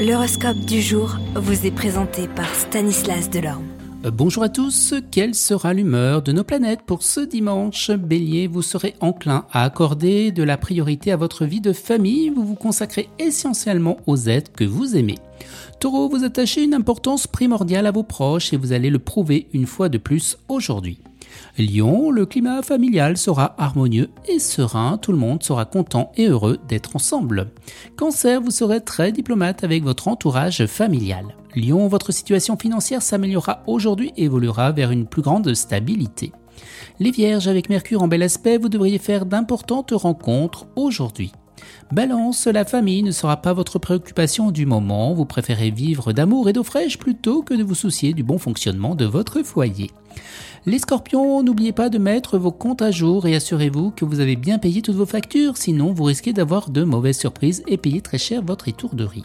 L'horoscope du jour vous est présenté par Stanislas Delorme. Euh, bonjour à tous, quelle sera l'humeur de nos planètes pour ce dimanche? Bélier, vous serez enclin à accorder de la priorité à votre vie de famille, vous vous consacrez essentiellement aux êtres que vous aimez. Taureau, vous attachez une importance primordiale à vos proches et vous allez le prouver une fois de plus aujourd'hui. Lion, le climat familial sera harmonieux et serein, tout le monde sera content et heureux d'être ensemble. Cancer, vous serez très diplomate avec votre entourage familial. Lion, votre situation financière s'améliorera aujourd'hui et évoluera vers une plus grande stabilité. Les Vierges, avec Mercure en bel aspect, vous devriez faire d'importantes rencontres aujourd'hui. Balance, la famille ne sera pas votre préoccupation du moment, vous préférez vivre d'amour et d'eau fraîche plutôt que de vous soucier du bon fonctionnement de votre foyer. Les scorpions, n'oubliez pas de mettre vos comptes à jour et assurez-vous que vous avez bien payé toutes vos factures, sinon vous risquez d'avoir de mauvaises surprises et payer très cher votre étourderie.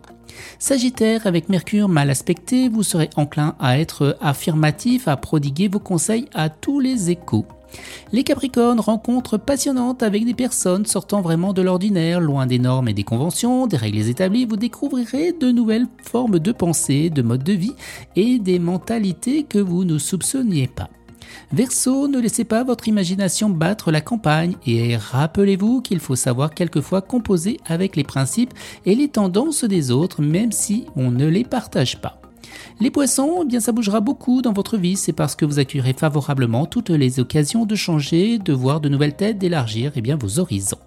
Sagittaire, avec Mercure mal aspecté, vous serez enclin à être affirmatif, à prodiguer vos conseils à tous les échos. Les Capricornes, rencontres passionnantes avec des personnes sortant vraiment de l'ordinaire, loin des normes et des conventions, des règles établies, vous découvrirez de nouvelles formes de pensée, de mode de vie et des mentalités que vous ne soupçonniez pas. Verseau, ne laissez pas votre imagination battre la campagne et rappelez-vous qu'il faut savoir quelquefois composer avec les principes et les tendances des autres même si on ne les partage pas. Les poissons, eh bien ça bougera beaucoup dans votre vie, c'est parce que vous accueillerez favorablement toutes les occasions de changer, de voir de nouvelles têtes, d'élargir eh bien vos horizons.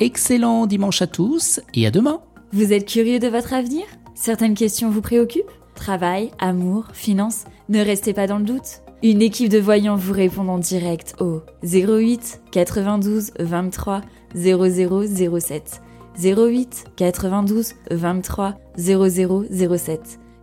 Excellent dimanche à tous et à demain. Vous êtes curieux de votre avenir? Certaines questions vous préoccupent? Travail, amour, finances? Ne restez pas dans le doute. Une équipe de voyants vous répond en direct au 08 92 23 0007. 08 92 23 0007.